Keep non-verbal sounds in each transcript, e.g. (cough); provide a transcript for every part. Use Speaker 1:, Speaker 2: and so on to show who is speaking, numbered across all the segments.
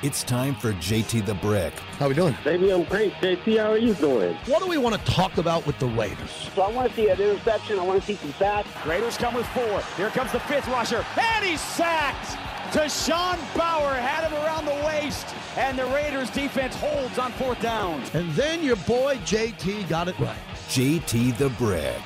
Speaker 1: It's time for JT the Brick.
Speaker 2: How we doing?
Speaker 3: Baby, I'm great. JT, how are you doing?
Speaker 2: What do we want to talk about with the Raiders?
Speaker 3: So I want to see an interception. I want to see some sacks.
Speaker 4: Raiders come with four. Here comes the fifth rusher, and he's sacked. Deshaun Bauer had him around the waist, and the Raiders defense holds on fourth down.
Speaker 2: And then your boy JT got it right.
Speaker 1: JT the Brick.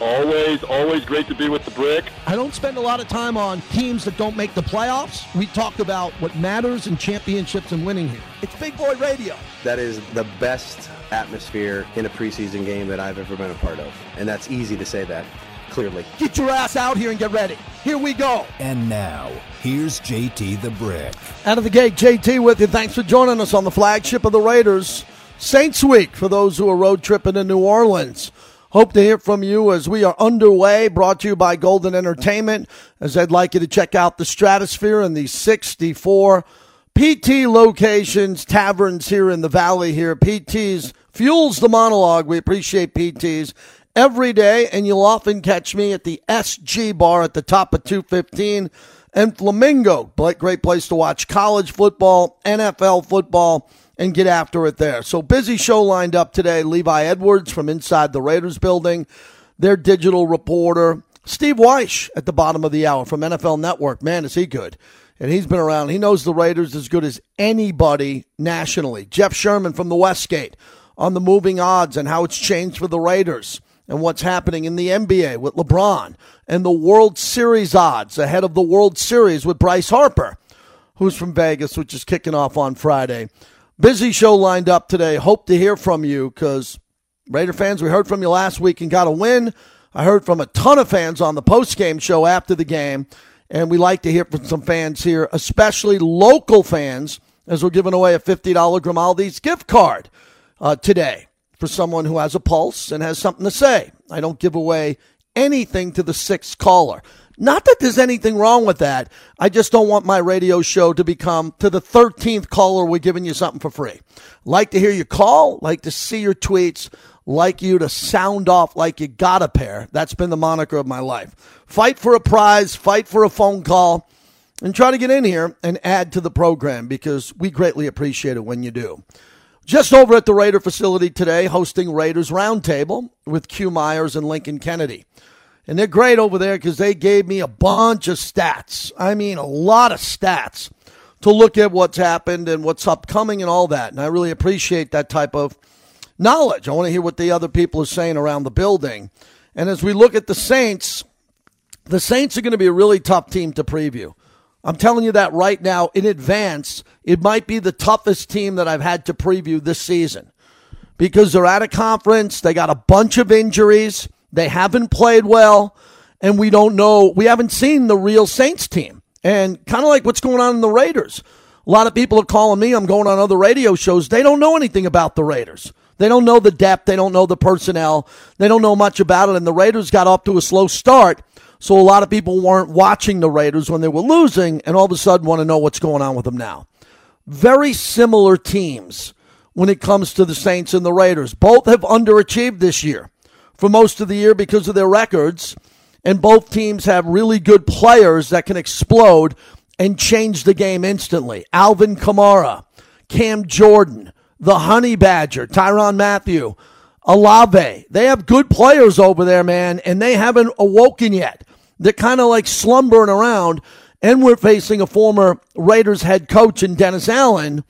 Speaker 5: Always, always great to be with the Brick.
Speaker 2: I don't spend a lot of time on teams that don't make the playoffs. We talk about what matters in championships and winning here. It's Big Boy Radio.
Speaker 6: That is the best atmosphere in a preseason game that I've ever been a part of. And that's easy to say that, clearly.
Speaker 2: Get your ass out here and get ready. Here we go.
Speaker 1: And now, here's JT the Brick.
Speaker 2: Out of the gate, JT with you. Thanks for joining us on the flagship of the Raiders, Saints Week, for those who are road tripping to New Orleans. Hope to hear from you as we are underway, brought to you by Golden Entertainment, as I'd like you to check out the Stratosphere and the 64 PT locations, taverns here in the valley here. PT's fuels the monologue. We appreciate PT's every day, and you'll often catch me at the SG bar at the top of 215 and Flamingo. Great place to watch college football, NFL football, and get after it there. So busy show lined up today. Levi Edwards from inside the Raiders building, their digital reporter. Steve Wyche at the bottom of the hour from NFL Network. Man, is he good. And he's been around. He knows the Raiders as good as anybody nationally. Jeff Sherman from the Westgate on the moving odds and how it's changed for the Raiders and what's happening in the NBA with LeBron and the World Series odds ahead of the World Series with Bryce Harper, who's from Vegas, which is kicking off on Friday. Busy show lined up today. Hope to hear from you because Raider fans, we heard from you last week and got a win. I heard from a ton of fans on the post game show after the game, and we like to hear from some fans here, especially local fans, as we're giving away a $50 Grimaldi's gift card uh, today for someone who has a pulse and has something to say. I don't give away anything to the sixth caller. Not that there's anything wrong with that. I just don't want my radio show to become to the 13th caller we're giving you something for free. Like to hear you call, like to see your tweets, like you to sound off like you got a pair. That's been the moniker of my life. Fight for a prize, fight for a phone call, and try to get in here and add to the program because we greatly appreciate it when you do. Just over at the Raider facility today, hosting Raiders Roundtable with Q Myers and Lincoln Kennedy. And they're great over there because they gave me a bunch of stats. I mean, a lot of stats to look at what's happened and what's upcoming and all that. And I really appreciate that type of knowledge. I want to hear what the other people are saying around the building. And as we look at the Saints, the Saints are going to be a really tough team to preview. I'm telling you that right now in advance. It might be the toughest team that I've had to preview this season because they're at a conference. They got a bunch of injuries. They haven't played well, and we don't know. We haven't seen the real Saints team. And kind of like what's going on in the Raiders. A lot of people are calling me. I'm going on other radio shows. They don't know anything about the Raiders. They don't know the depth. They don't know the personnel. They don't know much about it. And the Raiders got off to a slow start. So a lot of people weren't watching the Raiders when they were losing and all of a sudden want to know what's going on with them now. Very similar teams when it comes to the Saints and the Raiders. Both have underachieved this year for most of the year because of their records. And both teams have really good players that can explode and change the game instantly. Alvin Kamara, Cam Jordan, the Honey Badger, Tyrann Mathieu, Alave. They have good players over there, man, and they haven't awoken yet. They're kind of like slumbering around. And we're facing a former Raiders head coach in Dennis Allen,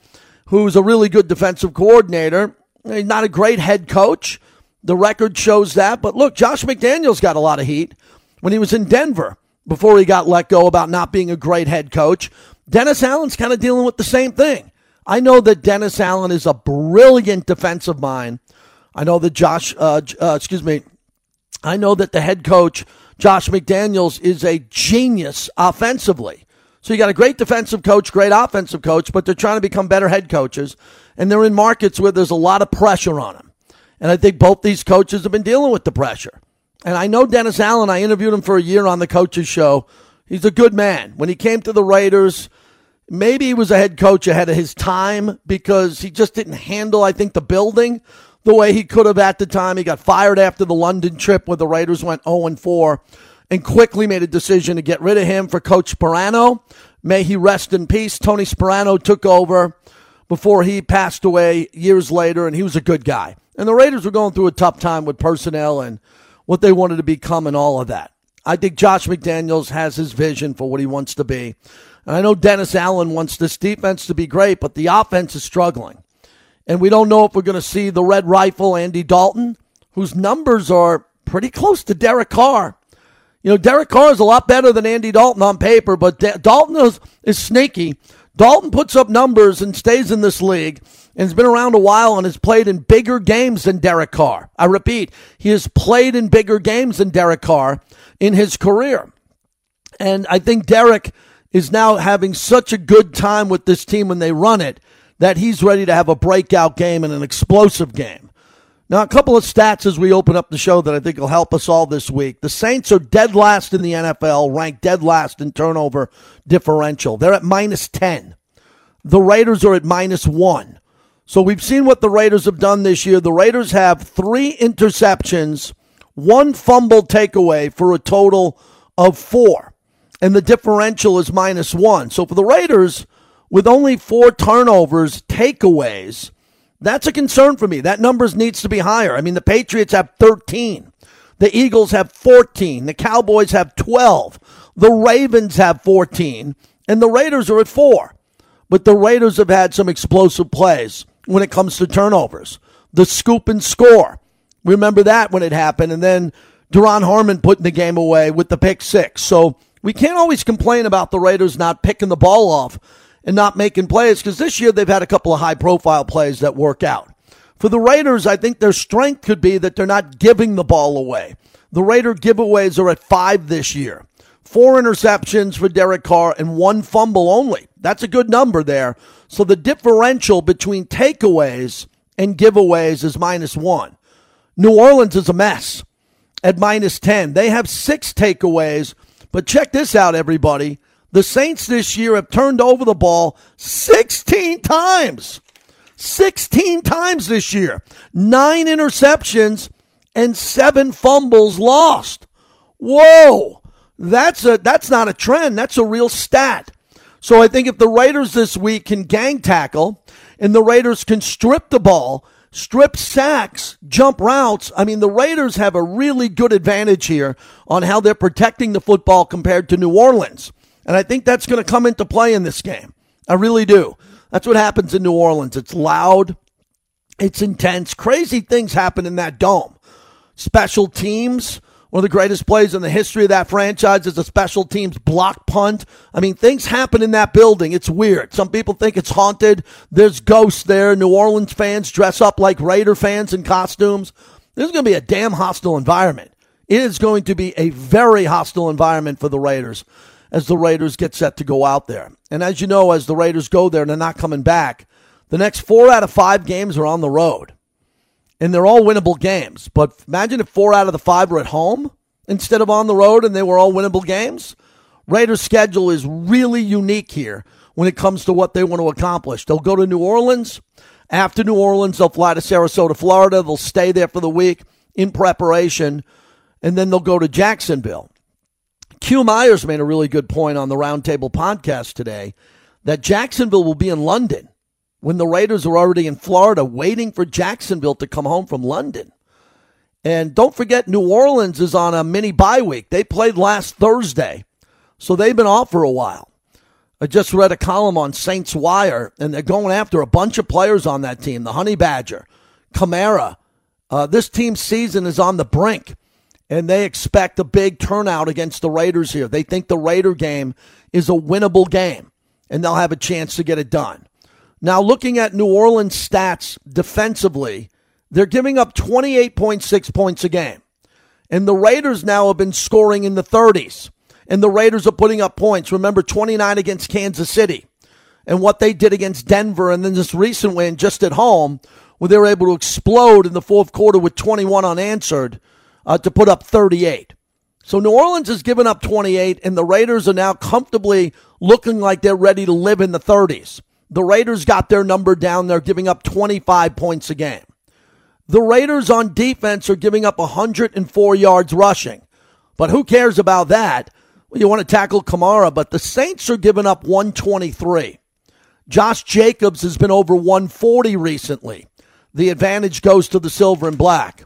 Speaker 2: who's a really good defensive coordinator. He's not a great head coach, the record shows that. But look, Josh McDaniels got a lot of heat when he was in Denver before he got let go about not being a great head coach. Dennis Allen's kind of dealing with the same thing. I know that Dennis Allen is a brilliant defensive mind. I know that Josh, uh, uh, excuse me, I know that the head coach, Josh McDaniels, is a genius offensively. So you got a great defensive coach, great offensive coach, but they're trying to become better head coaches. And they're in markets where there's a lot of pressure on them. And I think both these coaches have been dealing with the pressure. And I know Dennis Allen, I interviewed him for a year on the coaches show. He's a good man. When he came to the Raiders, maybe he was a head coach ahead of his time because he just didn't handle, I think, the building the way he could have at the time. He got fired after the London trip where the Raiders went 0 4 and quickly made a decision to get rid of him for Coach Sparano. May he rest in peace. Tony Sparano took over before he passed away years later, and he was a good guy. And the Raiders were going through a tough time with personnel and what they wanted to become and all of that. I think Josh McDaniels has his vision for what he wants to be. And I know Dennis Allen wants this defense to be great, but the offense is struggling. And we don't know if we're going to see the red rifle, Andy Dalton, whose numbers are pretty close to Derek Carr. You know, Derek Carr is a lot better than Andy Dalton on paper, but De- Dalton is, is sneaky. Dalton puts up numbers and stays in this league and has been around a while and has played in bigger games than Derek Carr. I repeat, he has played in bigger games than Derek Carr in his career. And I think Derek is now having such a good time with this team when they run it that he's ready to have a breakout game and an explosive game. Now, a couple of stats as we open up the show that I think will help us all this week. The Saints are dead last in the NFL, ranked dead last in turnover differential. They're at minus 10. The Raiders are at minus 1. So we've seen what the Raiders have done this year. The Raiders have three interceptions, one fumble takeaway for a total of four. And the differential is minus one. So for the Raiders, with only four turnovers, takeaways, that's a concern for me. That numbers needs to be higher. I mean, the Patriots have 13. The Eagles have 14. The Cowboys have 12. The Ravens have 14. And the Raiders are at four. But the Raiders have had some explosive plays when it comes to turnovers. The scoop and score. Remember that when it happened. And then Duron Harmon putting the game away with the pick six. So we can't always complain about the Raiders not picking the ball off and not making plays because this year they've had a couple of high profile plays that work out. For the Raiders, I think their strength could be that they're not giving the ball away. The Raider giveaways are at five this year. Four interceptions for Derek Carr and one fumble only. That's a good number there. So the differential between takeaways and giveaways is minus one. New Orleans is a mess at minus 10. They have six takeaways, but check this out, everybody. The Saints this year have turned over the ball 16 times. 16 times this year. Nine interceptions and seven fumbles lost. Whoa. That's a that's not a trend. That's a real stat. So I think if the Raiders this week can gang tackle and the Raiders can strip the ball, strip sacks, jump routes, I mean the Raiders have a really good advantage here on how they're protecting the football compared to New Orleans. And I think that's going to come into play in this game. I really do. That's what happens in New Orleans. It's loud, it's intense. Crazy things happen in that dome. Special teams, one of the greatest plays in the history of that franchise is a special teams block punt. I mean, things happen in that building. It's weird. Some people think it's haunted. There's ghosts there. New Orleans fans dress up like Raider fans in costumes. This is going to be a damn hostile environment. It is going to be a very hostile environment for the Raiders as the Raiders get set to go out there. And as you know, as the Raiders go there, they're not coming back. The next four out of five games are on the road. And they're all winnable games. But imagine if four out of the five were at home instead of on the road and they were all winnable games. Raiders' schedule is really unique here when it comes to what they want to accomplish. They'll go to New Orleans. After New Orleans, they'll fly to Sarasota, Florida. They'll stay there for the week in preparation. And then they'll go to Jacksonville. Q Myers made a really good point on the Roundtable podcast today that Jacksonville will be in London when the Raiders are already in Florida waiting for Jacksonville to come home from London. And don't forget, New Orleans is on a mini bye week. They played last Thursday, so they've been off for a while. I just read a column on Saints Wire, and they're going after a bunch of players on that team the Honey Badger, Kamara. Uh, this team's season is on the brink and they expect a big turnout against the Raiders here. They think the Raider game is a winnable game, and they'll have a chance to get it done. Now, looking at New Orleans stats defensively, they're giving up 28.6 points a game. And the Raiders now have been scoring in the 30s. And the Raiders are putting up points. Remember, 29 against Kansas City and what they did against Denver. And then this recent win just at home, where they were able to explode in the fourth quarter with 21 unanswered uh, to put up 38. So New Orleans has given up 28, and the Raiders are now comfortably looking like they're ready to live in the 30s. The Raiders got their number down. They're giving up 25 points a game. The Raiders on defense are giving up 104 yards rushing. But who cares about that Well, you want to tackle Kamara, but the Saints are giving up 123. Josh Jacobs has been over 140 recently. The advantage goes to the silver and black.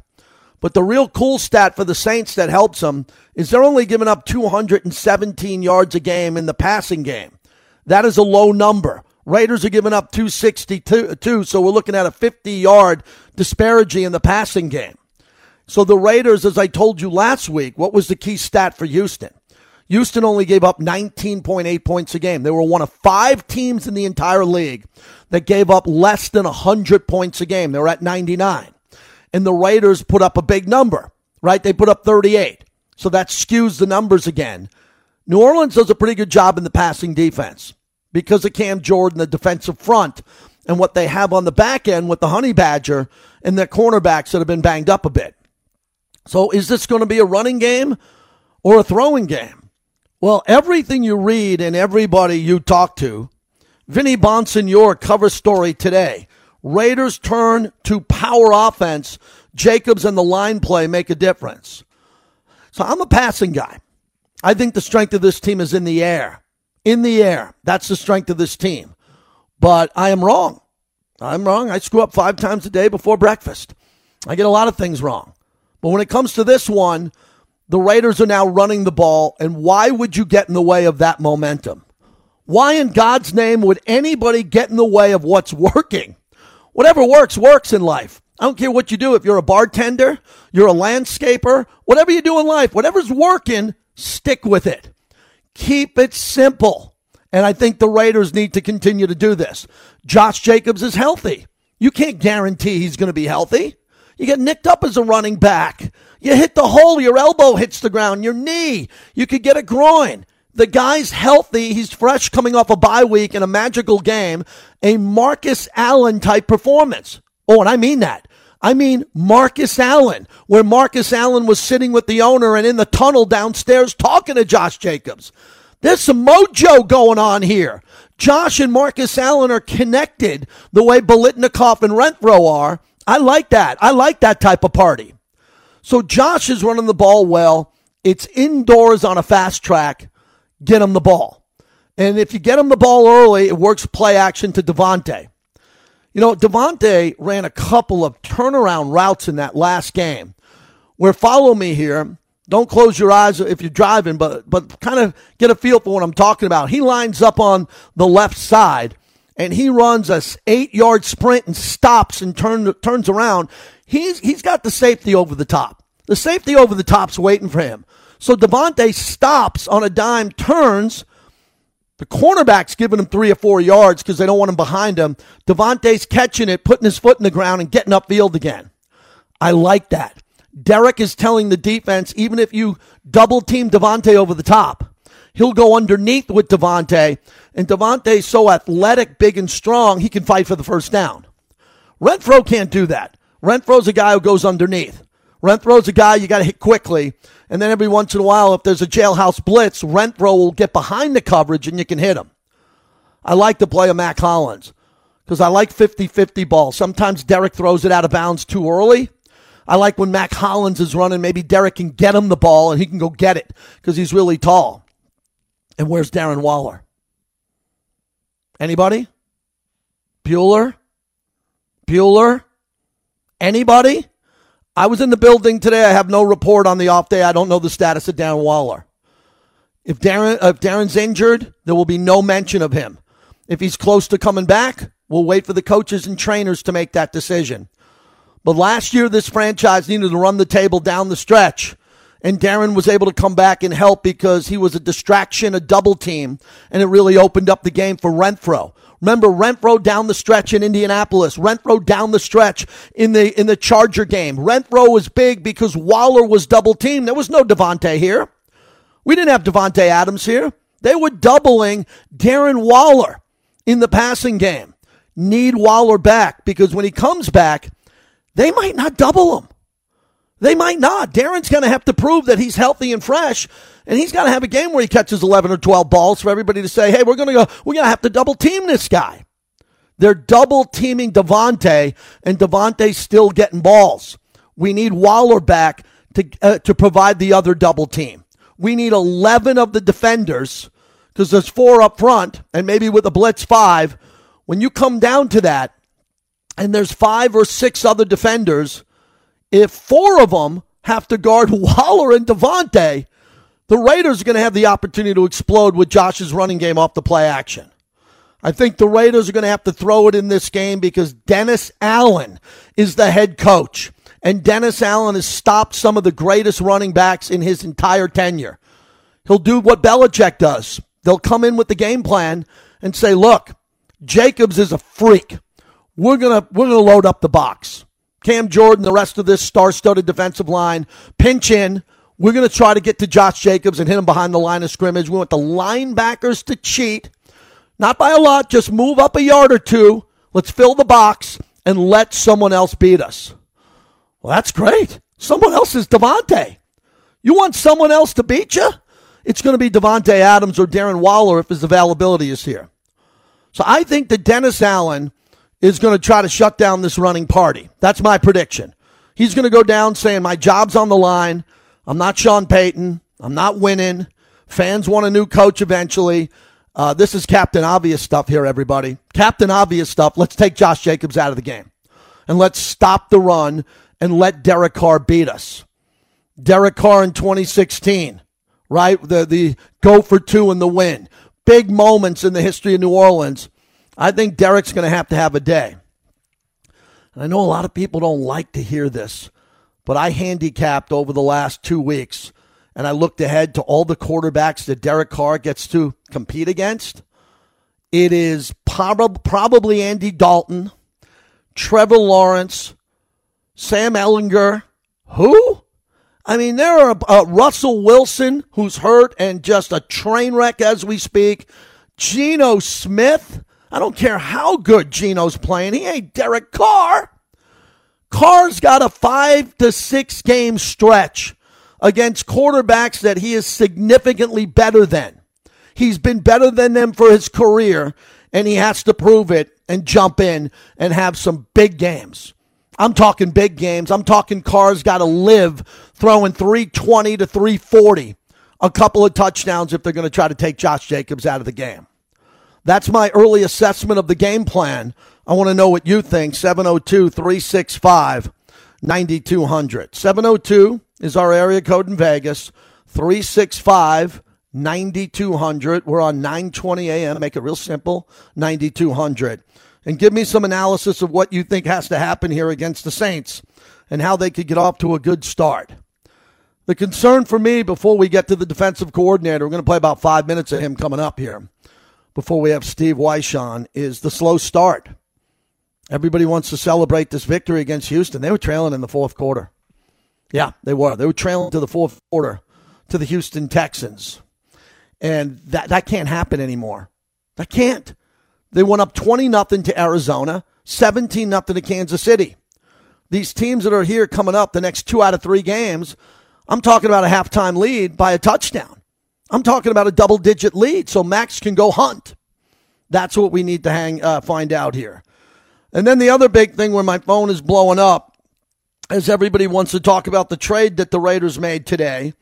Speaker 2: But the real cool stat for the Saints that helps them is they're only giving up 217 yards a game in the passing game. That is a low number. Raiders are giving up 262, so we're looking at a 50 yard disparity in the passing game. So the Raiders, as I told you last week, what was the key stat for Houston? Houston only gave up 19.8 points a game. They were one of five teams in the entire league that gave up less than 100 points a game. They were at 99. And the Raiders put up a big number, right? They put up 38. So that skews the numbers again. New Orleans does a pretty good job in the passing defense because of Cam Jordan, the defensive front, and what they have on the back end with the Honey Badger and their cornerbacks that have been banged up a bit. So is this going to be a running game or a throwing game? Well, everything you read and everybody you talk to, Vinny Bonsignore cover story today. Raiders turn to power offense. Jacobs and the line play make a difference. So I'm a passing guy. I think the strength of this team is in the air. In the air. That's the strength of this team. But I am wrong. I'm wrong. I screw up five times a day before breakfast. I get a lot of things wrong. But when it comes to this one, the Raiders are now running the ball, and why would you get in the way of that momentum? Why in God's name would anybody get in the way of what's working? Whatever works, works in life. I don't care what you do. If you're a bartender, you're a landscaper, whatever you do in life, whatever's working, stick with it. Keep it simple. And I think the Raiders need to continue to do this. Josh Jacobs is healthy. You can't guarantee he's going to be healthy. You get nicked up as a running back. You hit the hole, your elbow hits the ground, your knee. You could get a groin. The guy's healthy. He's fresh coming off a bye week in a magical game, a Marcus Allen type performance. Oh, and I mean that. I mean Marcus Allen, where Marcus Allen was sitting with the owner and in the tunnel downstairs talking to Josh Jacobs. There's some mojo going on here. Josh and Marcus Allen are connected the way Biletnikoff and Renfrow are. I like that. I like that type of party. So Josh is running the ball well. It's indoors on a fast track. Get him the ball. And if you get him the ball early, it works play action to Davante. You know, Davante ran a couple of turnaround routes in that last game where follow me here. Don't close your eyes if you're driving, but but kind of get a feel for what I'm talking about. He lines up on the left side and he runs a eight yard sprint and stops and turn, turns around he's he's got the safety over the top. The safety over the top's waiting for him. So Davante stops on a dime, turns. The cornerback's giving him three or four yards because they don't want him behind him. Davante's catching it, putting his foot in the ground, and getting upfield again. I like that. Derek is telling the defense, even if you double team Davante over the top, he'll go underneath with Davante. And Davante's so athletic, big, and strong, he can fight for the first down. Renfrow can't do that. Renfrow's a guy who goes underneath. Renfrow's a guy you got to hit quickly. And then every once in a while, if there's a jailhouse blitz, Renfrow will get behind the coverage and you can hit him. I like the play of Mack Hollins because I like 50 50 balls. Sometimes Derek throws it out of bounds too early. I like when Mack Hollins is running, maybe Derek can get him the ball and he can go get it because he's really tall. And where's Darren Waller? Anybody? Bueller? Bueller? Anybody? I was in the building today. I have no report on the off day. I don't know the status of Darren Waller. If Darren if Darren's injured, there will be no mention of him. If he's close to coming back, we'll wait for the coaches and trainers to make that decision. But last year, this franchise needed to run the table down the stretch. And Darren was able to come back and help because he was a distraction, a double team, and it really opened up the game for Renfrow. Remember Renfrow down the stretch in Indianapolis, Renfrow down the stretch in the in the Charger game. Renfrow was big because Waller was double teamed. There was no Davante here. We didn't have Davante Adams here. They were doubling Darren Waller in the passing game. Need Waller back because when he comes back, they might not double him. They might not. Darren's going to have to prove that he's healthy and fresh, and he's got to have a game where he catches 11 or 12 balls for everybody to say, hey, we're going to go, we're going to have to double team this guy. They're double teaming Davante, and Davante's still getting balls. We need Waller back to, uh, to provide the other double team. we need 11 of the defenders because there's four up front and maybe with a blitz five. When you come down to that, and there's five or six other defenders, if four of them have to guard (laughs) Waller and Davante, the Raiders are going to have the opportunity to explode with Josh's running game off the play action. I think the Raiders are going to have to throw it in this game because Dennis Allen is the head coach. And Dennis Allen has stopped some of the greatest running backs in his entire tenure. He'll do what Belichick does. They'll come in with the game plan and say, look, Jacobs is a freak. We're gonna we're gonna load up the box. Cam Jordan, the rest of this star-studded defensive line, pinch in. We're gonna try to get to Josh Jacobs and hit him behind the line of scrimmage. We want the linebackers to cheat not by a lot, just move up a yard or two. Let's fill the box and let someone else beat us. Well, that's great. Someone else is Davante. You want someone else to beat you? It's going to be Davante Adams or Darren Waller if his availability is here. So I think that Dennis Allen is going to try to shut down this running party. That's my prediction. He's going to go down saying, My job's on the line. I'm not Sean Payton. I'm not winning. Fans want a new coach eventually. Uh, this is Captain Obvious stuff here, everybody. Captain Obvious stuff. Let's take Josh Jacobs out of the game. And let's stop the run and let Derek Carr beat us. Derek Carr in 2016, right? The, the go for two in the win. Big moments in the history of New Orleans. I think Derek's going to have to have a day. And I know a lot of people don't like to hear this, but I handicapped over the last two weeks and I looked ahead to all the quarterbacks that Derek Carr gets to compete against, it is prob- probably Andy Dalton, Trevor Lawrence, Sam Ehlinger. Who? I mean, there are uh, Russell Wilson, who's hurt and just a train wreck as we speak. Geno Smith. I don't care how good Geno's playing. He ain't Derek Carr. Carr's got a five to six game stretch against quarterbacks that he is significantly better than. He's been better than them for his career, and he has to prove it and jump in and have some big games. I'm talking big games. I'm talking Carr's got to live throwing 320 to 340, a couple of touchdowns if they're going to try to take Josh Jacobs out of the game. That's my early assessment of the game plan. I want to know what you think. 702 365 9200. 702 is our area code in Vegas. 365 9200. We're on 920 a.m. Make it real simple 9200. And give me some analysis of what you think has to happen here against the Saints and how they could get off to a good start. The concern for me before we get to the defensive coordinator, we're going to play about five minutes of him coming up here before we have Steve Wyche on, is the slow start. Everybody wants to celebrate this victory against Houston. They were trailing in the fourth quarter. Yeah, they were. They were trailing to the fourth quarter to the Houston Texans. And that, that can't happen anymore. That can't. They went up 20 nothing to Arizona, 17 nothing to Kansas City. These teams that are here coming up the next two out of three games, I'm talking about a halftime lead by a touchdown. I'm talking about a double digit lead so Maxx can go hunt. That's what we need to hang uh, find out here. And then the other big thing where my phone is blowing up is everybody wants to talk about the trade that the Raiders made today,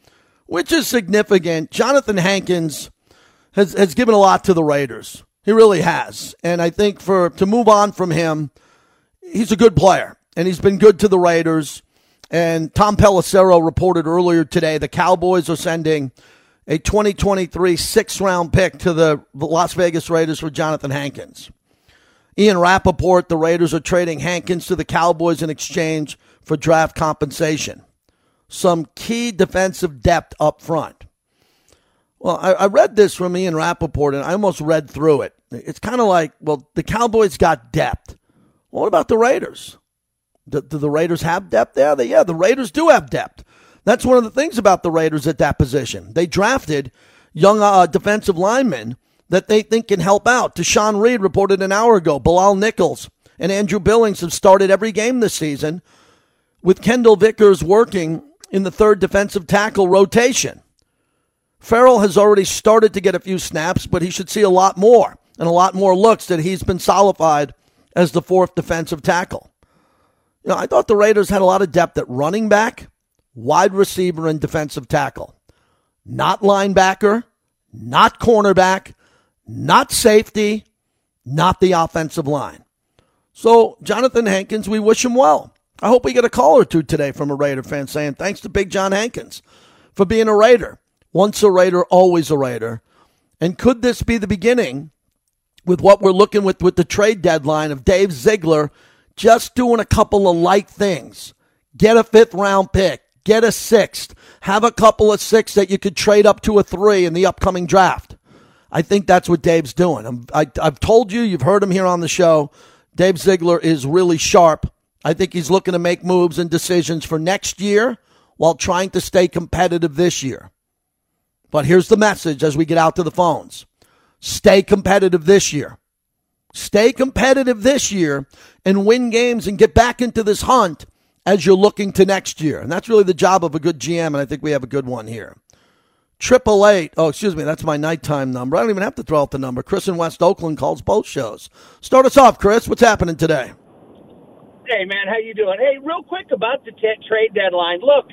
Speaker 2: which is significant. Jonathan Hankins has, has given a lot to the Raiders. He really has. And I think for to move on from him, he's a good player. And he's been good to the Raiders. And Tom Pelissero reported earlier today the Cowboys are sending a 2023 six round pick to the Las Vegas Raiders for Jonathan Hankins. Ian Rapoport, the Raiders are trading Hankins to the Cowboys in exchange for draft compensation. Some key defensive depth up front. Well, I, I read this from Ian Rapoport and I almost read through it. It's kind of like, well, the Cowboys got depth. What about the Raiders? Do, do the Raiders have depth there? They, yeah, the Raiders do have depth. That's one of the things about the Raiders at that position. They drafted young uh, defensive linemen that they think can help out. Deshaun Reed reported an hour ago. Bilal Nichols and Andrew Billings have started every game this season with Kendal Vickers working in the third defensive tackle rotation. Farrell has already started to get a few snaps, but he should see a lot more and a lot more looks that he's been solidified as the fourth defensive tackle. You know, I thought the Raiders had a lot of depth at running back, wide receiver, and defensive tackle. not linebacker, not cornerback, not safety, not the offensive line. So, Jonathan Hankins, we wish him well. I hope we get a call or two today from a Raider fan saying thanks to Big John Hankins for being a Raider. Once a Raider, always a Raider. And could this be the beginning with what we're looking with with the trade deadline of Dave Ziegler just doing a couple of light things? Get a fifth round pick, get a sixth, have a couple of six that you could trade up to a three in the upcoming draft. I think that's what Dave's doing. I'm, I, I've told you, you've heard him here on the show. Dave Ziegler is really sharp. I think he's looking to make moves and decisions for next year while trying to stay competitive this year. But here's the message as we get out to the phones stay competitive this year. Stay competitive this year and win games and get back into this hunt as you're looking to next year. And that's really the job of a good GM, and I think we have a good one here. Triple eight. Oh, excuse me. That's my nighttime number. I don't even have to throw out the number. Chris in West Oakland calls both shows. Start us off, Chris. What's happening today?
Speaker 7: Hey, man. How you doing? Hey, real quick about the t- trade deadline. Look,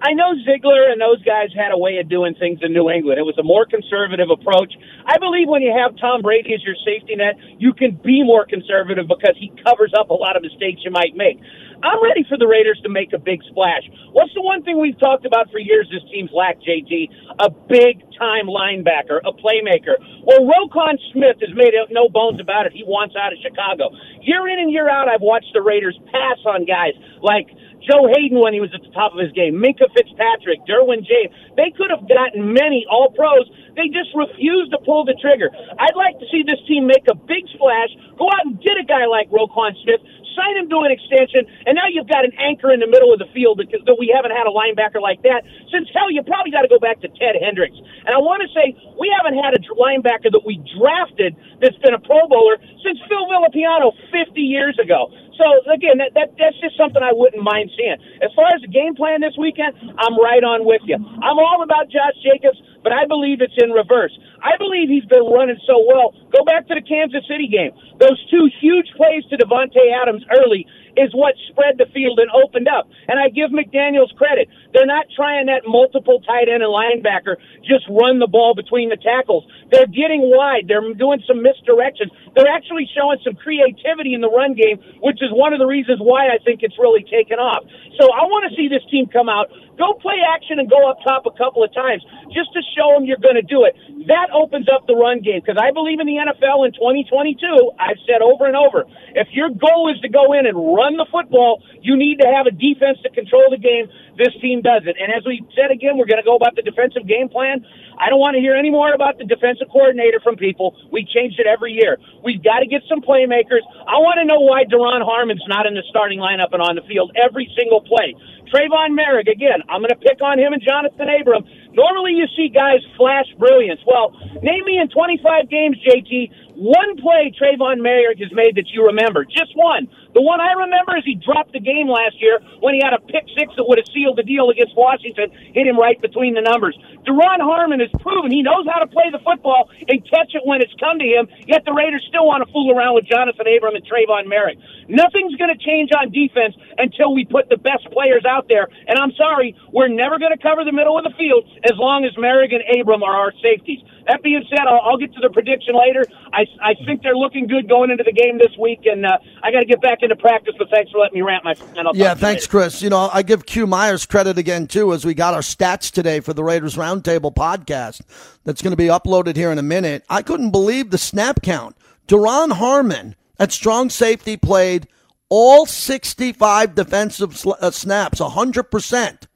Speaker 7: I know Ziegler and those guys had a way of doing things in New England. It was a more conservative approach. I believe when you have Tom Brady as your safety net, you can be more conservative because he covers up a lot of mistakes you might make. I'm ready for the Raiders to make a big splash. What's the one thing we've talked about for years this team's lacked, JT? A big time linebacker, a playmaker. Well, Roquan Smith has made no bones about it. He wants out of Chicago. Year in and year out, I've watched the Raiders pass on guys like Joe Haden when he was at the top of his game, Minkah Fitzpatrick, Derwin James. They could have gotten many All Pros. They just refused to pull the trigger. I'd like to see this team make a big splash, go out and get a guy like Roquan Smith, sign him to an extension, and now you've got an anchor in the middle of the field because we haven't had a linebacker like that since hell. You probably got to go back to Ted Hendricks. And I want to say we haven't had a linebacker that we drafted that's been a Pro Bowler since Phil Villapiano 50 years ago. So again, that, that that's just something I wouldn't mind seeing. As far as the game plan this weekend, I'm right on with you. I'm all about Josh Jacobs, but I believe it's in reverse. I believe he's been running so well. Go back to the Kansas City game. Those two huge plays to Davante Adams early is what spread the field and opened up. And I give McDaniels credit. They're not trying that multiple tight end and linebacker just run the ball between the tackles. They're getting wide. They're doing some misdirections. They're actually showing some creativity in the run game, which is one of the reasons why I think it's really taken off. So I want to see this team come out, go play action and go up top a couple of times just to show them you're going to do it. That opens up the run game because I believe in the NFL in 2022. I've said over and over, if your goal is to go in and run the football, you need to have a defense to control the game. This team does it. And as we said again, we're going to go about the defensive game plan. I don't want to hear any more about the defensive coordinator from people. We changed it every year. We've got to get some playmakers. I want to know why Duron Harmon's not in the starting lineup and on the field every single play. Tre'von Moehrig, again, I'm going to pick on him and Jonathan Abram. Normally you see guys flash brilliance. Well, name me in 25 games, JT, one play Tre'von Moehrig has made that you remember. Just one. The one I remember is he dropped the game last year when he had a pick six that would have sealed the deal against Washington, hit him right between the numbers. Duron Harmon has proven he knows how to play the football and catch it when it's come to him, yet the Raiders still want to fool around with Jonathan Abram and Tre'von Moehrig. Nothing's going to change on defense until we put the best players out there. And I'm sorry, we're never going to cover the middle of the field as long as Moehrig and Abram are our safeties. That being said, I'll, I'll get to the prediction later. I, I think they're looking good going into the game this week, and uh, I got to get back into practice. But thanks for letting me rant, my friend.
Speaker 2: yeah, thanks, Chris. You know, I give Q Myers credit again too, as we got our stats today for the Raiders Roundtable podcast that's going to be uploaded here in a minute. I couldn't believe the snap count. Duron Harmon at strong safety played all 65 defensive uh, snaps, 100%.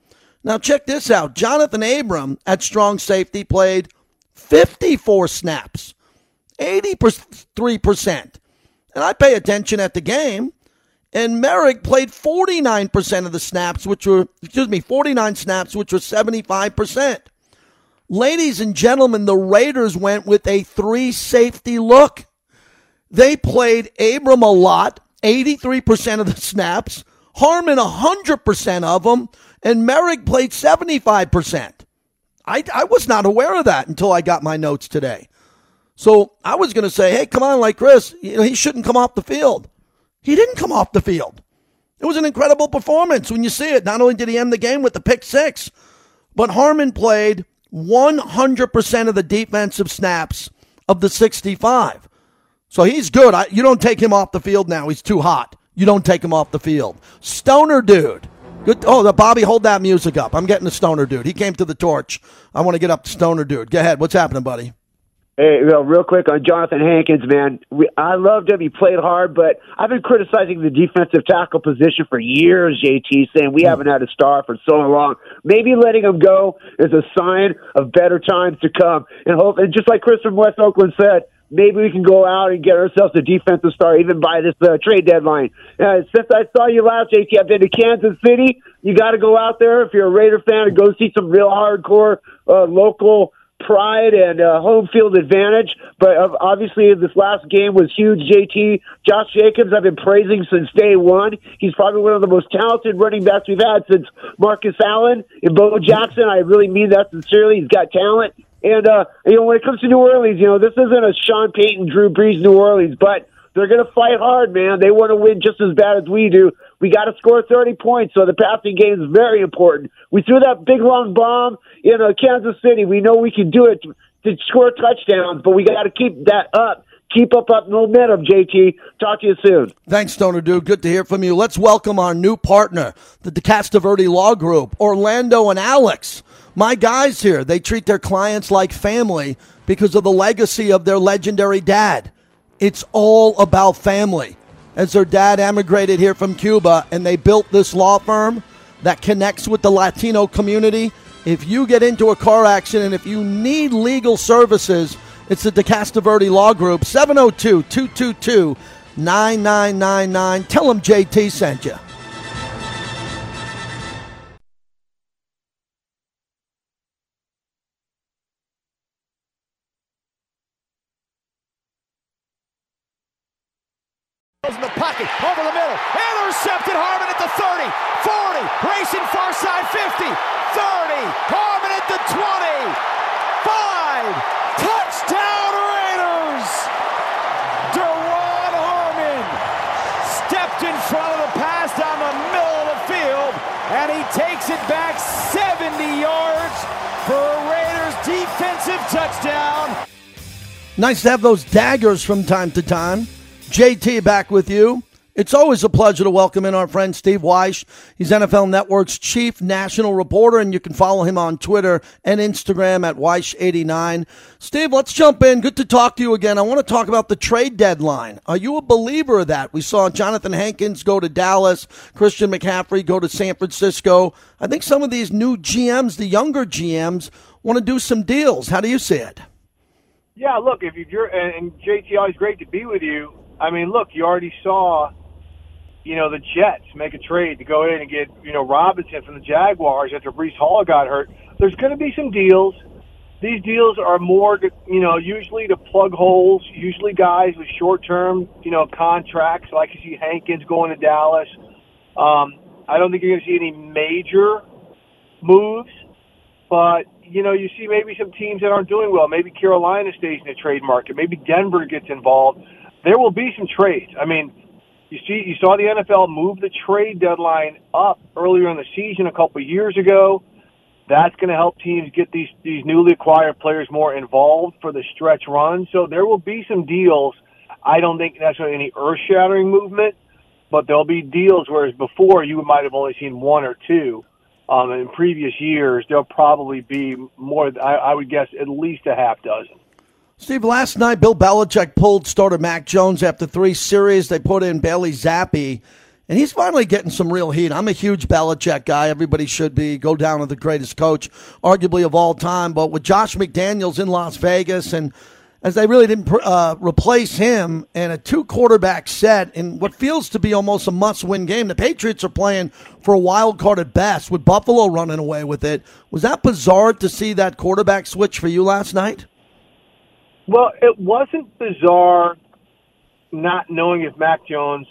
Speaker 2: Now, check this out. Jonathan Abram at strong safety played 54 snaps, 83%. And I pay attention at the game. And Moehrig played 49% of the snaps, which were, excuse me, 49 snaps, which were 75%. Ladies and gentlemen, the Raiders went with a three safety look. They played Abram a lot, 83% of the snaps, Harmon 100% of them, and Moehrig played 75%. I, I was not aware of that until I got my notes today. So I was going to say, hey, come on, like Chris, you know, he shouldn't come off the field. He didn't come off the field. It was an incredible performance when you see it. Not only did he end the game with the pick six, but Harmon played 100% of the defensive snaps of the 65. So he's good. I, you don't take him off the field now. He's too hot. You don't take him off the field. Stoner dude. Good. Oh, the Bobby, hold that music up. I'm getting the Stoner dude. He came to the torch. I want to get up to Stoner dude. Go ahead. What's happening, buddy?
Speaker 3: Hey, well, real quick on Jonathan Hankins, man. We, I loved him. He played hard, but I've been criticizing the defensive tackle position for years, JT, saying we hmm. haven't had a star for so long. Maybe letting him go is a sign of better times to come. And hope, and just like Chris from West Oakland said, maybe we can go out and get ourselves a defensive star even by this uh, trade deadline. Uh, since I saw you last, JT, I've been to Kansas City. You got to go out there if you're a Raider fan and go see some real hardcore uh, local pride and uh, home field advantage. But uh, obviously, this last game was huge. JT Josh Jacobs, I've been praising since day one. He's probably one of the most talented running backs we've had since Marcus Allen and Bo Jackson. I really mean that sincerely. He's got talent. And uh, you know, when it comes to New Orleans, you know, this isn't a Sean Payton, Drew Brees New Orleans, but they're going to fight hard, man. They want to win just as bad as we do. We got to score 30 points, so the passing game is very important. We threw that big long bomb in uh, Kansas City. We know we can do it to, to score touchdowns, but we got to keep that up. Keep up up momentum, JT. Talk to you soon.
Speaker 2: Thanks, Stoner Dude. Good to hear from you. Let's welcome our new partner, the DeCastroverde Law Group, Orlando and Alex. My guys here, they treat their clients like family because of the legacy of their legendary dad. It's all about family. As their dad emigrated here from Cuba and they built this law firm that connects with the Latino community, if you get into a car accident, and if you need legal services, it's the DeCastroverde Law Group, 702 222 9999. Tell them JT sent you.
Speaker 4: Over the middle, intercepted Harmon at the 30, 40, racing far side 50, 30, Harmon at the 20, 5, touchdown Raiders! Duron Harmon stepped in front of the pass down the middle of the field, and he takes it back 70 yards for a Raiders defensive touchdown.
Speaker 2: Nice to have those daggers from time to time. JT back with you. It's always a pleasure to welcome in our friend Steve Wyche. He's NFL Network's chief national reporter, and you can follow him on Twitter and Instagram at Wyche89. Steve, let's jump in. Good to talk to you again. I want to talk about the trade deadline. Are you a believer of that? We saw Jonathan Hankins go to Dallas, Christian McCaffrey go to San Francisco. I think some of these new GMs, the younger GMs, want to do some deals. How do you see it?
Speaker 8: Yeah, look, if you're and JT, always great to be with you. I mean, look, you already saw, you know, the Jets make a trade to go in and get, you know, Robinson from the Jaguars after Breece Hall got hurt. There's going to be some deals. These deals are more, to, you know, usually to plug holes. Usually guys with short-term, you know, contracts. Like you see Hankins going to Dallas. Um, I don't think you're going to see any major moves, but you know, you see maybe some teams that aren't doing well. Maybe Carolina stays in the trade market. Maybe Denver gets involved there will be some trades. I mean, you see, you saw the NFL move the trade deadline up earlier in the season a couple of years ago. That's going to help teams get these these newly acquired players more involved for the stretch run. So there will be some deals. I don't think necessarily any earth shattering movement, but there'll be deals. Whereas before you might have only seen one or two. Um, in previous years, there'll probably be more. I, I would guess at least a half dozen.
Speaker 2: Steve, last night Bill Belichick pulled starter Mac Jones after three series. They put in Bailey Zappe, and he's finally getting some real heat. I'm a huge Belichick guy. Everybody should be. Go down to the greatest coach, arguably of all time. But with Josh McDaniels in Las Vegas, and as they really didn't uh, replace him in a two quarterback set in what feels to be almost a must win game, the Patriots are playing for a wild card at best, with Buffalo running away with it. Was that bizarre to see that quarterback switch for you last night?
Speaker 8: Well, it wasn't bizarre not knowing if Mac Jones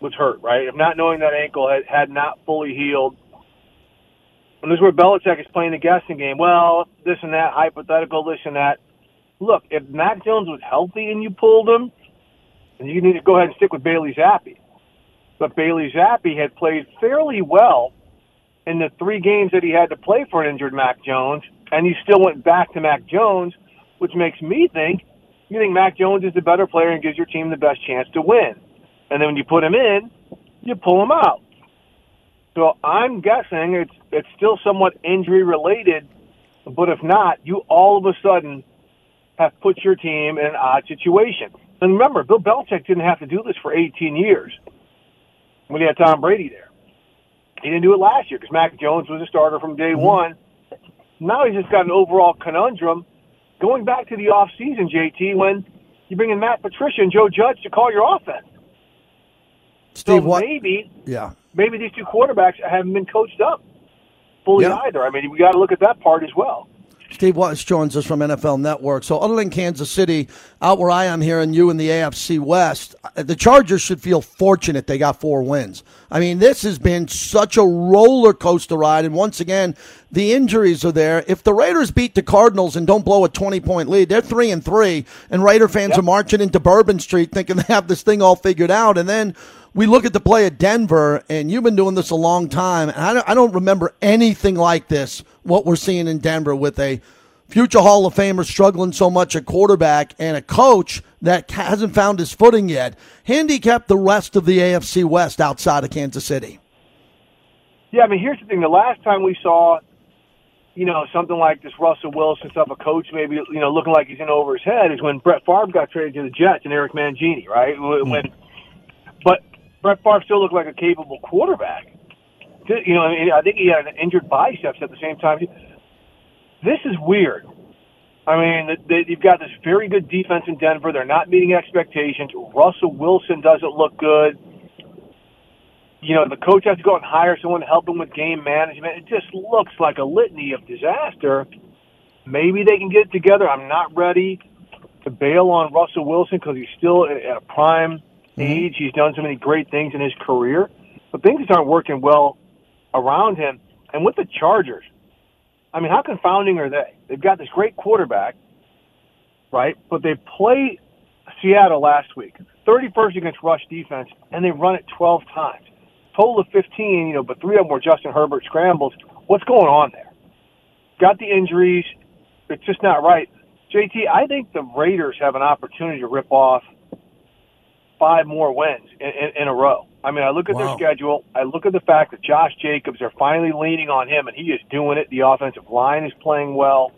Speaker 8: was hurt, right? If not knowing that ankle had, had not fully healed. And this is where Belichick is playing the guessing game. Well, this and that, hypothetical, this and that. Look, if Mac Jones was healthy and you pulled him, then you need to go ahead and stick with Bailey Zappe. But Bailey Zappe had played fairly well in the three games that he had to play for an injured Mac Jones – and you still went back to Mac Jones, which makes me think you think Mac Jones is the better player and gives your team the best chance to win. And then when you put him in, you pull him out. So I'm guessing it's it's still somewhat injury related, but if not, you all of a sudden have put your team in an odd situation. And remember, Bill Belichick didn't have to do this for 18 years when he had Tom Brady there. He didn't do it last year because Mac Jones was a starter from day mm-hmm. one. Now he's just got an overall conundrum going back to the off season, JT, when you bring in Matt Patricia and Joe Judge to call your offense.
Speaker 2: Steve,
Speaker 8: so maybe
Speaker 2: Yeah.
Speaker 8: maybe these two quarterbacks haven't been coached up fully
Speaker 2: Yeah.
Speaker 8: either. I mean, we got to look at that part as well.
Speaker 2: Steve Wyche joins us from NFL Network. So, other than Kansas City, out where I am here, and you in the AFC West, uh, the Chargers should feel fortunate they got four wins. I mean, this has been such a roller coaster ride, and once again, the injuries are there. If the Raiders beat the Cardinals and don't blow a twenty point lead, they're three and three, and Raider fans are marching into Bourbon Street thinking they have this thing all figured out, and then. We look at the play at Denver, and you've been doing this a long time. And I don't, I don't remember anything like this, what we're seeing in Denver with a future Hall of Famer struggling so much at quarterback and a coach that hasn't found his footing yet. Handicap the rest of the AFC West outside of Kansas City.
Speaker 8: Yeah, I mean, here's the thing: the last time we saw, you know, something like this Russell Wilson stuff, a coach maybe you know looking like he's in over his head, is when Brett Favre got traded to the Jets and Eric Mangini, right? When, but Brett Favre still looked like a capable quarterback. You know, I, think he had an injured biceps at the same time. This is weird. I mean, they, you've got this very good defense in Denver. They're not meeting expectations. Russell Wilson doesn't look good. You know, the coach has to go and hire someone to help him with game management. It just looks like a litany of disaster. Maybe they can get it together. I'm not ready to bail on Russell Wilson because he's still at a prime Mm-hmm. age. He's done so many great things in his career, but things aren't working well around him. And with the Chargers, I mean, how confounding are they? They've got this great quarterback, right? But they play Seattle last week, 31st against rush defense, and they run it 12 times. Total of 15, you know, but three of them were Justin Herbert scrambles. What's going on there? Got the injuries. It's just not right. JT, I think the Raiders have an opportunity to rip off five more wins in, in, in a row. I mean, I look at
Speaker 2: Wow.
Speaker 8: their schedule. I look at the fact that Josh Jacobs are finally leaning on him, and he is doing it. The offensive line is playing well.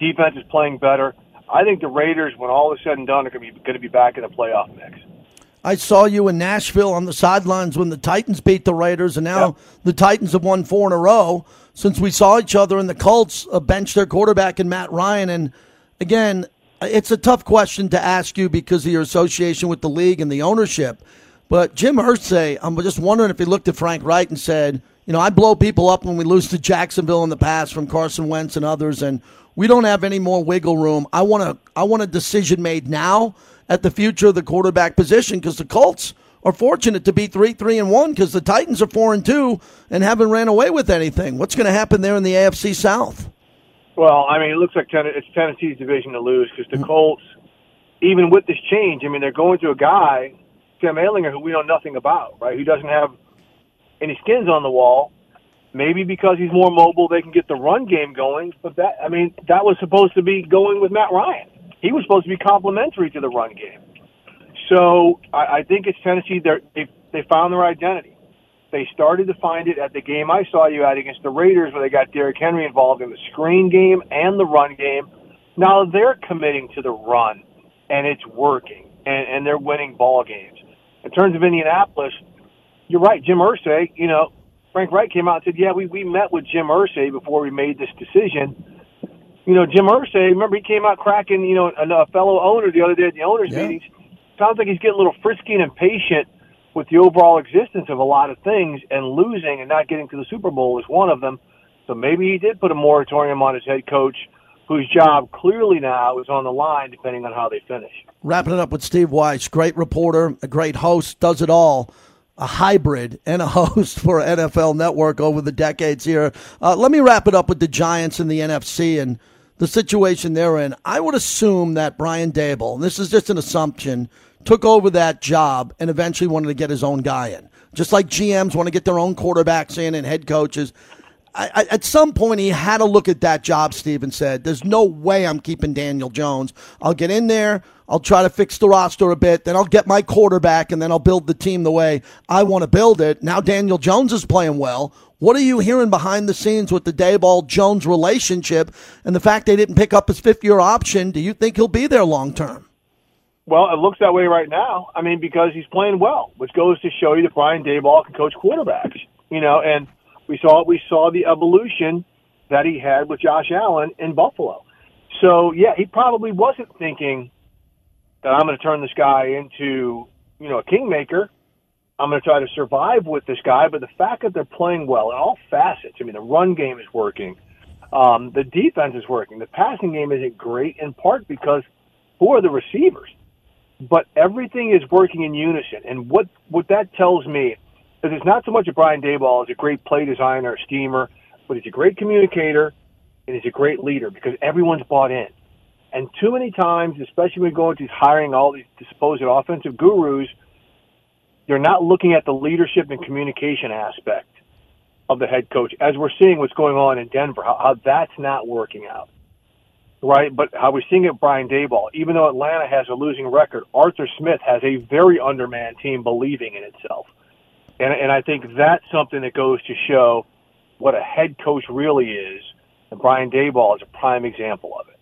Speaker 8: Defense is playing better. I think the Raiders, when all is said and done, are going to be going to be back in the playoff mix.
Speaker 2: I saw you in Nashville on the sidelines when the Titans beat the Raiders, and now
Speaker 8: Yep.
Speaker 2: the Titans have won four in a row since we saw each other. And the Colts uh, benched their quarterback in Matt Ryan. And again, it's a tough question to ask you because of your association with the league and the ownership. But Jim Irsay, I'm just wondering if he looked at Frank Reich and said, you know, I blow people up when we lose to Jacksonville in the past from Carson Wentz and others, and we don't have any more wiggle room. I want to, I want a decision made now at the future of the quarterback position because the Colts are fortunate to be three, three, and one because the Titans are four and two and haven't ran away with anything. What's going to happen there in the AFC South?
Speaker 8: Well, I mean, it looks like it's Tennessee's division to lose because the mm-hmm. Colts, even with this change, I mean, they're going to a guy, Sam Ehlinger, who we know nothing about, right? Who doesn't have any skins on the wall. Maybe because he's more mobile, they can get the run game going. But that, I mean, that was supposed to be going with Matt Ryan. He was supposed to be complementary to the run game. So I, I think it's Tennessee. They're, they they found their identity. They started to find it at the game I saw you at against the Raiders, where they got Derrick Henry involved in the screen game and the run game. Now they're committing to the run, and it's working, and, and they're winning ball games. In terms of Indianapolis, you're right, Jim Irsay. You know, Frank Reich came out and said, "Yeah, we we met with Jim Irsay before we made this decision." You know, Jim Irsay. Remember, he came out cracking. You know, a, a fellow owner the other day at the owners'
Speaker 2: Yeah.
Speaker 8: meetings. Sounds like he's getting a little frisky and impatient with the overall existence of a lot of things, and losing and not getting to the Super Bowl is one of them. So maybe he did put a moratorium on his head coach, whose job clearly now is on the line, depending on how they finish.
Speaker 2: Wrapping it up with Steve Wyche, great reporter, a great host, does it all. A hybrid and a (laughs) host for NFL Network over the decades here. Uh, let me wrap it up with the Giants and the NFC and the situation they're in. I would assume that Brian Daboll, and this is just an assumption, took over that job and eventually wanted to get his own guy in. Just like GMs want to get their own quarterbacks in and head coaches. I, I, at some point, he had to look at that job, Steve, and said, There's no way I'm keeping Daniel Jones. I'll get in there. I'll try to fix the roster a bit. Then I'll get my quarterback, and then I'll build the team the way I want to build it. Now Daniel Jones is playing well. What are you hearing behind the scenes with the Daboll Jones relationship and the fact they didn't pick up his fifth year option? Do you think he'll be there long term?
Speaker 8: Well, it looks that way right now. I mean, because he's playing well, which goes to show you that Brian Daboll can coach quarterbacks. You know, and we saw we saw the evolution that he had with Josh Allen in Buffalo. So yeah, he probably wasn't thinking that I'm going to turn this guy into you know a kingmaker. I'm going to try to survive with this guy. But the fact that they're playing well in all facets, I mean, the run game is working, um, the defense is working, the passing game isn't great in part because who are the receivers? But everything is working in unison, and what what that tells me is it's not so much a Brian Daboll as a great play designer, schemer, but he's a great communicator and he's a great leader because everyone's bought in. And too many times, especially when going to hiring all these supposed offensive gurus, you're not looking at the leadership and communication aspect of the head coach, as we're seeing what's going on in Denver, how, how that's not working out. Right, but how we're seeing it, Brian Daboll, Even though Atlanta has a losing record, Arthur Smith has a very undermanned team believing in itself, and and I think that's something that goes to show what a head coach really is. And Brian Daboll is a prime example of it.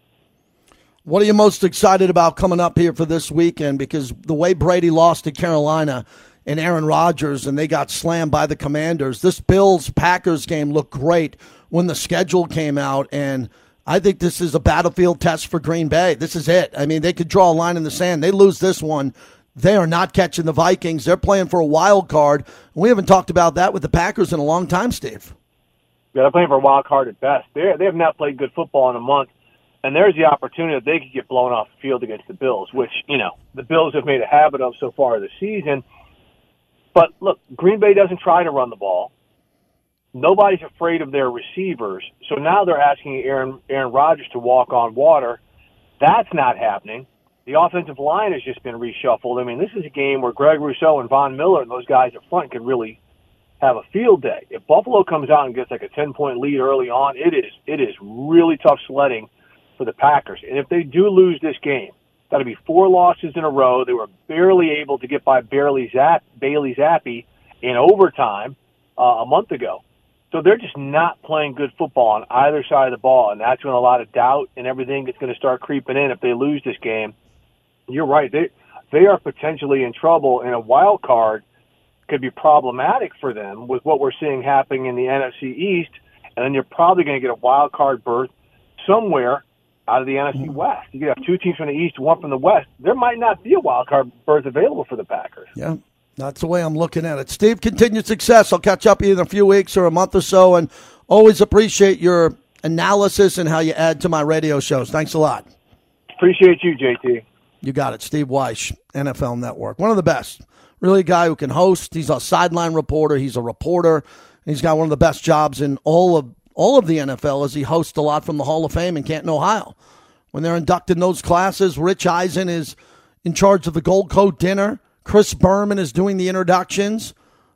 Speaker 2: What are you most excited about coming up here for this weekend? Because the way Brady lost to Carolina and Aaron Rodgers and they got slammed by the Commanders, this Bills Packers game looked great when the schedule came out. And I think this is a battlefield test for Green Bay. This is it. I mean, they could draw a line in the sand. They lose this one. They are not catching the Vikings. They're playing for a wild card. We haven't talked about that with the Packers in a long time, Steve.
Speaker 8: Yeah, they're playing for a wild card at best. They they have not played good football in a month, and there's the opportunity that they could get blown off the field against the Bills, which you know the Bills have made a habit of so far this season. But look, Green Bay doesn't try to run the ball. Nobody's afraid of their receivers, so now they're asking Aaron Aaron Rodgers to walk on water. That's not happening. The offensive line has just been reshuffled. I mean, this is a game where Greg Rousseau and Von Miller and those guys up front can really have a field day. If Buffalo comes out and gets like a 10 point lead early on, it is it is really tough sledding for the Packers. And if they do lose this game, that'll be four losses in a row. They were barely able to get by barely Zappe, Bailey Zappe in overtime uh, a month ago. So they're just not playing good football on either side of the ball, and that's when a lot of doubt and everything is going to start creeping in if they lose this game. You're right; they they are potentially in trouble and a wild card could be problematic for them with what we're seeing happening in the NFC East, and then you're probably going to get a wild card berth somewhere out of the NFC mm-hmm. West. You have two teams from the East, one from the West. There might not be a wild card berth available for the Packers.
Speaker 2: Yeah. That's the way I'm looking at it. Steve, continued success. I'll catch up in a few weeks or a month or so, and always appreciate your analysis and how you add to my radio shows. Thanks a lot.
Speaker 8: Appreciate you, JT.
Speaker 2: You got it. Steve Wyche, NFL Network. One of the best really a guy who can host. He's a sideline reporter. He's a reporter. He's got one of the best jobs in all of all of the NFL as he hosts a lot from the Hall of Fame in Canton, Ohio. When they're inducting those classes, Rich Eisen is in charge of the Gold Coat dinner. Chris Berman is doing the introductions.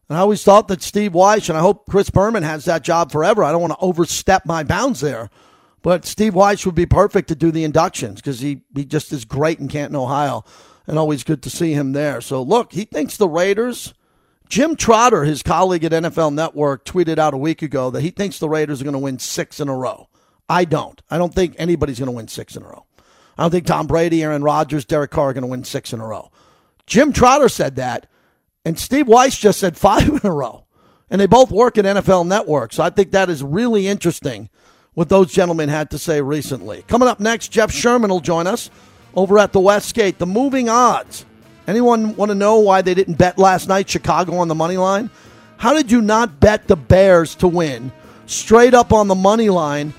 Speaker 2: And I always thought that Steve Wyche, and I hope Chris Berman has that job forever. I don't want to overstep my bounds there. But Steve Wyche would be perfect to do the inductions because he, he just is great in Canton, Ohio and always good to see him there. So, look, he thinks the Raiders. Jim Trotter, his colleague at NFL Network, tweeted out a week ago that he thinks the Raiders are going to win six in a row. I don't. I don't think anybody's going to win six in a row. I don't think Tom Brady, Aaron Rodgers, Derek Carr are going to win six in a row. Jim Trotter said that, and Steve Wyche just said five in a row. And they both work at NFL Network. So I think that is really interesting what those gentlemen had to say recently. Coming up next, Jeff Sherman will join us over at the Westgate. The moving odds. Anyone want to know why they didn't bet last night Chicago on the money line? How did you not bet the Bears to win straight up on the money line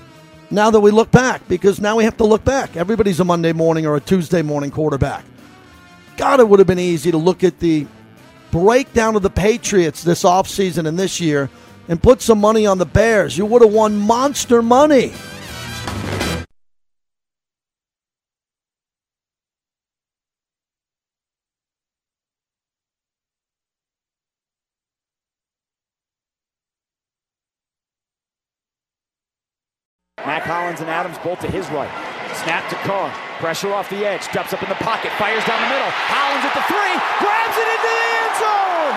Speaker 2: now that we look back? Because now we have to look back. Everybody's a Monday morning or a Tuesday morning quarterback. God, it would have been easy to look at the breakdown of the Patriots this offseason and this year and put some money on the Bears. You would have won monster money.
Speaker 4: Mack Hollins and Adams both to his right. Snap to Carr. Pressure off the edge. Drops up in the pocket. Fires down the middle. Hollins at the three. Grabs it into the end zone.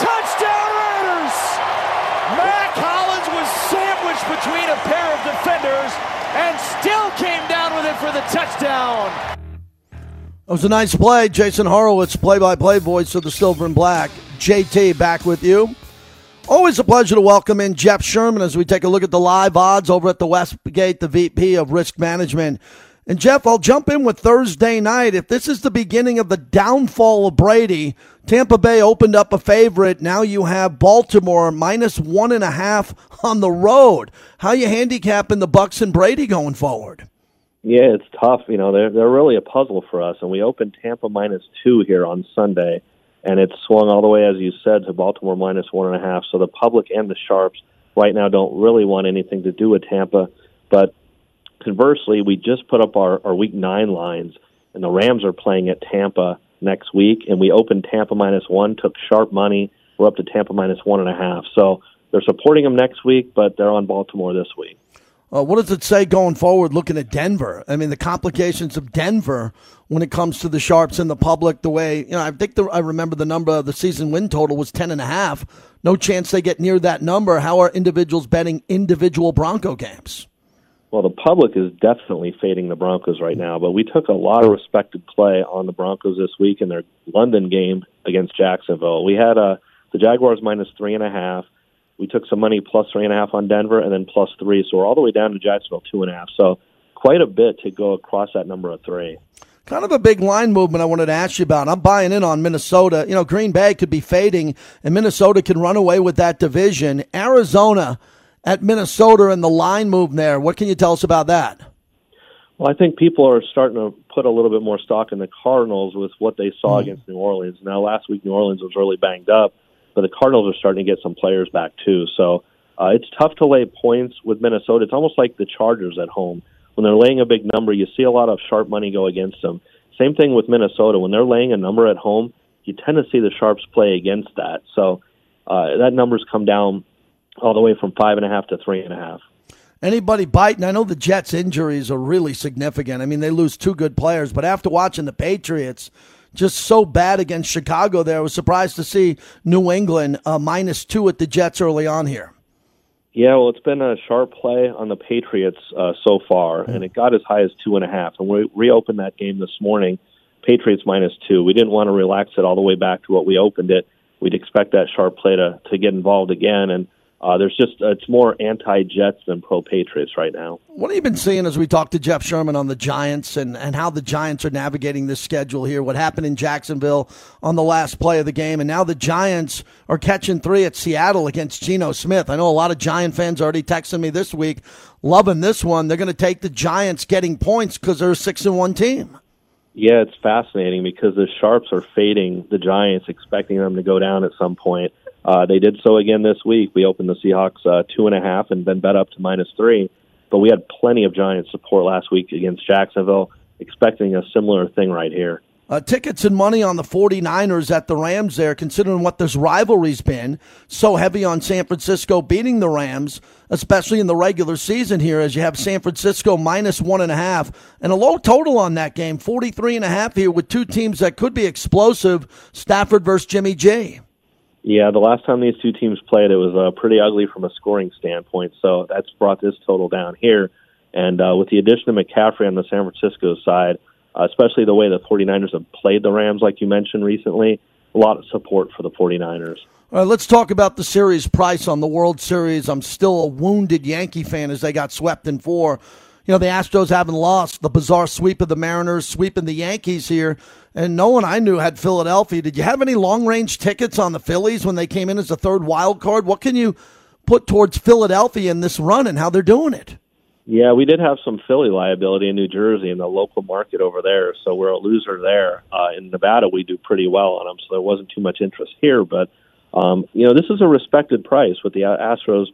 Speaker 4: Touchdown Raiders. Mack Hollins was sandwiched between a pair of defenders and still came down with it for the touchdown.
Speaker 2: That was a nice play. Jason Horowitz, play by play voice of the Silver and Black. JT back with you. Always a pleasure to welcome in Jeff Sherman as we take a look at the live odds over at the Westgate, the VP of Risk Management. And Jeff, I'll jump in with Thursday night. If this is the beginning of the downfall of Brady, Tampa Bay opened up a favorite. Now you have Baltimore minus one and a half on the road. How you handicapping the Bucs and Brady going forward?
Speaker 9: Yeah, it's tough. You know, they're they're really a puzzle for us. And we opened Tampa minus two here on Sunday, and it's swung all the way, as you said, to Baltimore minus one and a half. So the public and the sharps right now don't really want anything to do with Tampa. But conversely, we just put up our, our week nine lines, and the Rams are playing at Tampa next week, and we opened Tampa minus one, took sharp money. We're up to Tampa minus one and a half. So they're supporting them next week, but they're on Baltimore this week.
Speaker 2: Uh, what does it say going forward looking at Denver? I mean, the complications of Denver when it comes to the Sharps and the public, the way, you know, I think the, I remember the number of the season win total was 10 and a half. No chance they get near that number. How are individuals betting individual Bronco games?
Speaker 9: Well, the public is definitely fading the Broncos right now, but we took a lot of respected play on the Broncos this week in their London game against Jacksonville. We had uh, the Jaguars minus three and a half we took some money plus three and a half on Denver and then plus three. So we're all the way down to Jacksonville two and a half. So quite a bit to go across that number of three.
Speaker 2: Kind of a big line movement I wanted to ask you about. I'm buying in on Minnesota. You know, Green Bay could be fading, and Minnesota can run away with that division. Arizona at Minnesota and the line move there. What can you tell us about that?
Speaker 9: Well, I think people are starting to put a little bit more stock in the Cardinals with what they saw mm-hmm. against New Orleans. Now, last week New Orleans was really banged up but the Cardinals are starting to get some players back too. So uh, it's tough to lay points with Minnesota. It's almost like the Chargers at home. When they're laying a big number, you see a lot of sharp money go against them. Same thing with Minnesota. When they're laying a number at home, you tend to see the sharps play against that. So uh, that number's come down all the way from five and a half to three and a half.
Speaker 2: Anybody biting? I know the Jets' injuries are really significant. I mean, they lose two good players, but after watching the Patriots, just so bad against Chicago there. I was surprised to see New England uh, minus two at the Jets early on here.
Speaker 9: Yeah, well, it's been a sharp play on the Patriots uh, so far, and it got as high as two and a half. And we reopened that game this morning, Patriots minus two. We didn't want to relax it all the way back to what we opened it. We'd expect that sharp play to, to get involved again, and uh, there's just uh, it's more anti-Jets than pro-Patriots right now.
Speaker 2: What have you been seeing as we talk to Jeff Sherman on the Giants and, and how the Giants are navigating this schedule here? What happened in Jacksonville on the last play of the game, and now the Giants are catching three at Seattle against Geno Smith. I know a lot of Giant fans already texting me this week, loving this one. They're going to take the Giants getting points because they're a six and one team.
Speaker 9: Yeah, it's fascinating because the sharps are fading the Giants, expecting them to go down at some point. Uh, they did so again this week. We opened the Seahawks uh, two and a half and then bet up to minus three. But we had plenty of Giants support last week against Jacksonville, expecting a similar thing right here.
Speaker 2: Uh, tickets and money on the 49ers at the Rams there, considering what this rivalry's been. So heavy on San Francisco beating the Rams, especially in the regular season here, as you have San Francisco minus one and a half and a low total on that game, 43 and a half here with two teams that could be explosive Stafford versus Jimmy G.
Speaker 9: Yeah, the last time these two teams played, it was uh, pretty ugly from a scoring standpoint. So that's brought this total down here. And uh, with the addition of McCaffrey on the San Francisco side, uh, especially the way the 49ers have played the Rams, like you mentioned recently, a lot of support for the 49ers.
Speaker 2: All right, let's talk about the series price on the World Series. I'm still a wounded Yankee fan as they got swept in four you know, the Astros haven't lost. The bizarre sweep of the Mariners, sweeping the Yankees here. And no one I knew had Philadelphia. Did you have any long range tickets on the Phillies when they came in as a third wild card? What can you put towards Philadelphia in this run and how they're doing it?
Speaker 9: Yeah, we did have some Philly liability in New Jersey in the local market over there, so we're a loser there. Uh, in Nevada, we do pretty well on them, so there wasn't too much interest here. But um, you know, this is a respected price with the Astros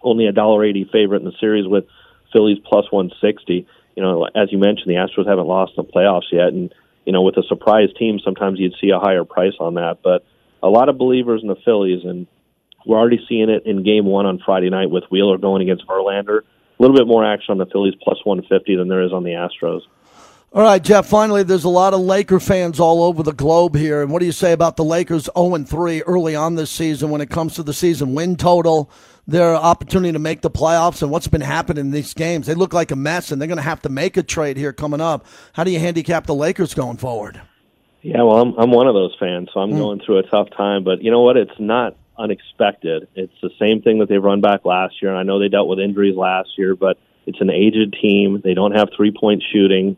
Speaker 9: only a dollar eighty favorite in the series with Phillies plus 160. You know, as you mentioned, the Astros haven't lost in the playoffs yet, and you know, with a surprise team, sometimes you'd see a higher price on that. But a lot of believers in the Phillies, and we're already seeing it in Game One on Friday night with Wheeler going against Verlander. a little bit more action on the Phillies plus 150 than there is on the Astros.
Speaker 2: All right, Jeff. Finally, there's a lot of Laker fans all over the globe here. And what do you say about the Lakers 0 3 early on this season when it comes to the season win total, their opportunity to make the playoffs, and what's been happening in these games? They look like a mess, and they're going to have to make a trade here coming up. How do you handicap the Lakers going forward?
Speaker 9: Yeah, well, I'm I'm one of those fans, so I'm mm. going through a tough time. But you know what? It's not unexpected. It's the same thing that they've run back last year, and I know they dealt with injuries last year, but it's an aged team. They don't have three point shooting.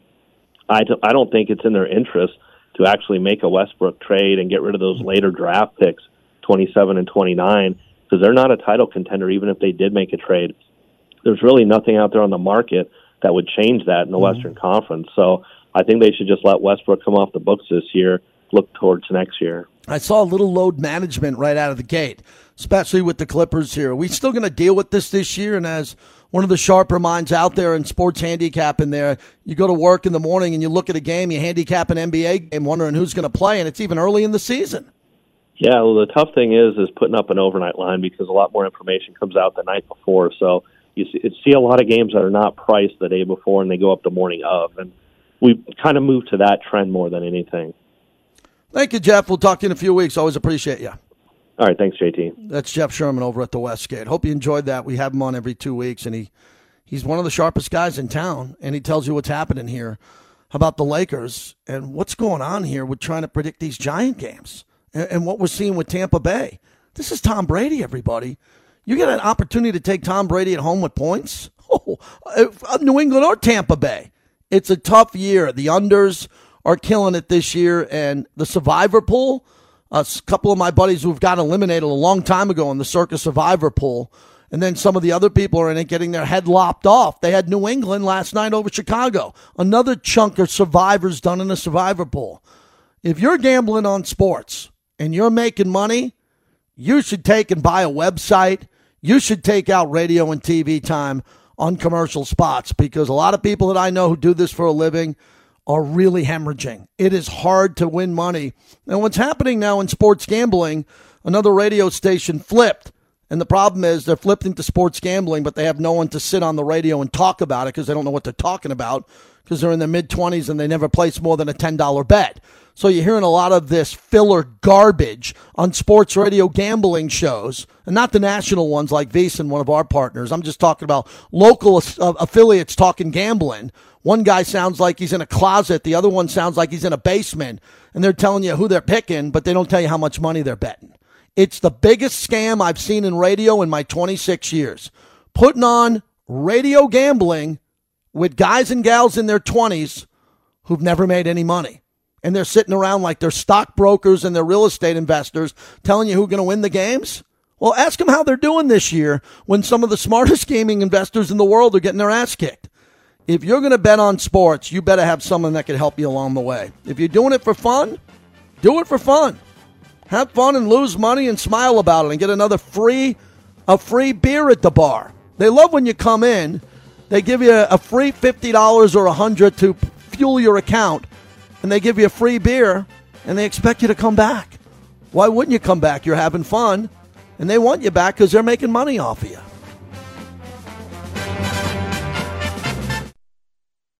Speaker 9: I I don't think it's in their interest to actually make a Westbrook trade and get rid of those later draft picks, 27 and 29, because they're not a title contender even if they did make a trade. There's really nothing out there on the market that would change that in the mm-hmm. Western Conference. So I think they should just let Westbrook come off the books this year, look towards next year.
Speaker 2: I saw a little load management right out of the gate, especially with the Clippers here. Are we still going to deal with this this year? And as one of the sharper minds out there in sports handicap in there. You go to work in the morning and you look at a game, you handicap an NBA game, wondering who's going to play, and it's even early in the season.
Speaker 9: Yeah, well, the tough thing is is putting up an overnight line because a lot more information comes out the night before. So you see, see a lot of games that are not priced the day before, and they go up the morning of, and we kind of moved to that trend more than anything.
Speaker 2: Thank you, Jeff. We'll talk to you in a few weeks. Always appreciate you.
Speaker 9: All right, thanks, JT.
Speaker 2: That's Jeff Sherman over at the Westgate. Hope you enjoyed that. We have him on every two weeks, and he he's one of the sharpest guys in town, and he tells you what's happening here about the Lakers and what's going on here with trying to predict these giant games and, and what we're seeing with Tampa Bay. This is Tom Brady, everybody. You get an opportunity to take Tom Brady at home with points. (laughs) Oh, uh, New England or Tampa Bay. It's a tough year. The unders are killing it this year, and the survivor pool a couple of my buddies who've got eliminated a long time ago in the Circa Survivor pool. And then some of the other people are in it getting their head lopped off. They had New England last night over Chicago. Another chunk of survivors done in the survivor pool. If you're gambling on sports and you're making money, you should take and buy a website. You should take out radio and TV time on commercial spots because a lot of people that I know who do this for a living are really hemorrhaging. It is hard to win money. And what's happening now in sports gambling, another radio station flipped. And the problem is they're flipping to sports gambling, but they have no one to sit on the radio and talk about it because they don't know what they're talking about because they're in their mid 20s and they never place more than a $10 bet. So you're hearing a lot of this filler garbage on sports radio gambling shows, and not the national ones like VSiN, one of our partners. I'm just talking about local uh, affiliates talking gambling one guy sounds like he's in a closet, the other one sounds like he's in a basement, and they're telling you who they're picking, but they don't tell you how much money they're betting. It's the biggest scam I've seen in radio in my 26 years. Putting on radio gambling with guys and gals in their 20s who've never made any money. And they're sitting around like they're stockbrokers and they're real estate investors telling you who's going to win the games. Well, ask them how they're doing this year when some of the (laughs) smartest gaming investors in the world are getting their ass kicked if you're going to bet on sports, you better have someone that can help you along the way. If you're doing it for fun, do it for fun. Have fun and lose money and smile about it and get another free a free beer at the bar. They love when you come in. They give you a free $50 or 100 to fuel your account and they give you a free beer and they expect you to come back. Why wouldn't you come back? You're having fun and they want you back cuz they're making money off of you.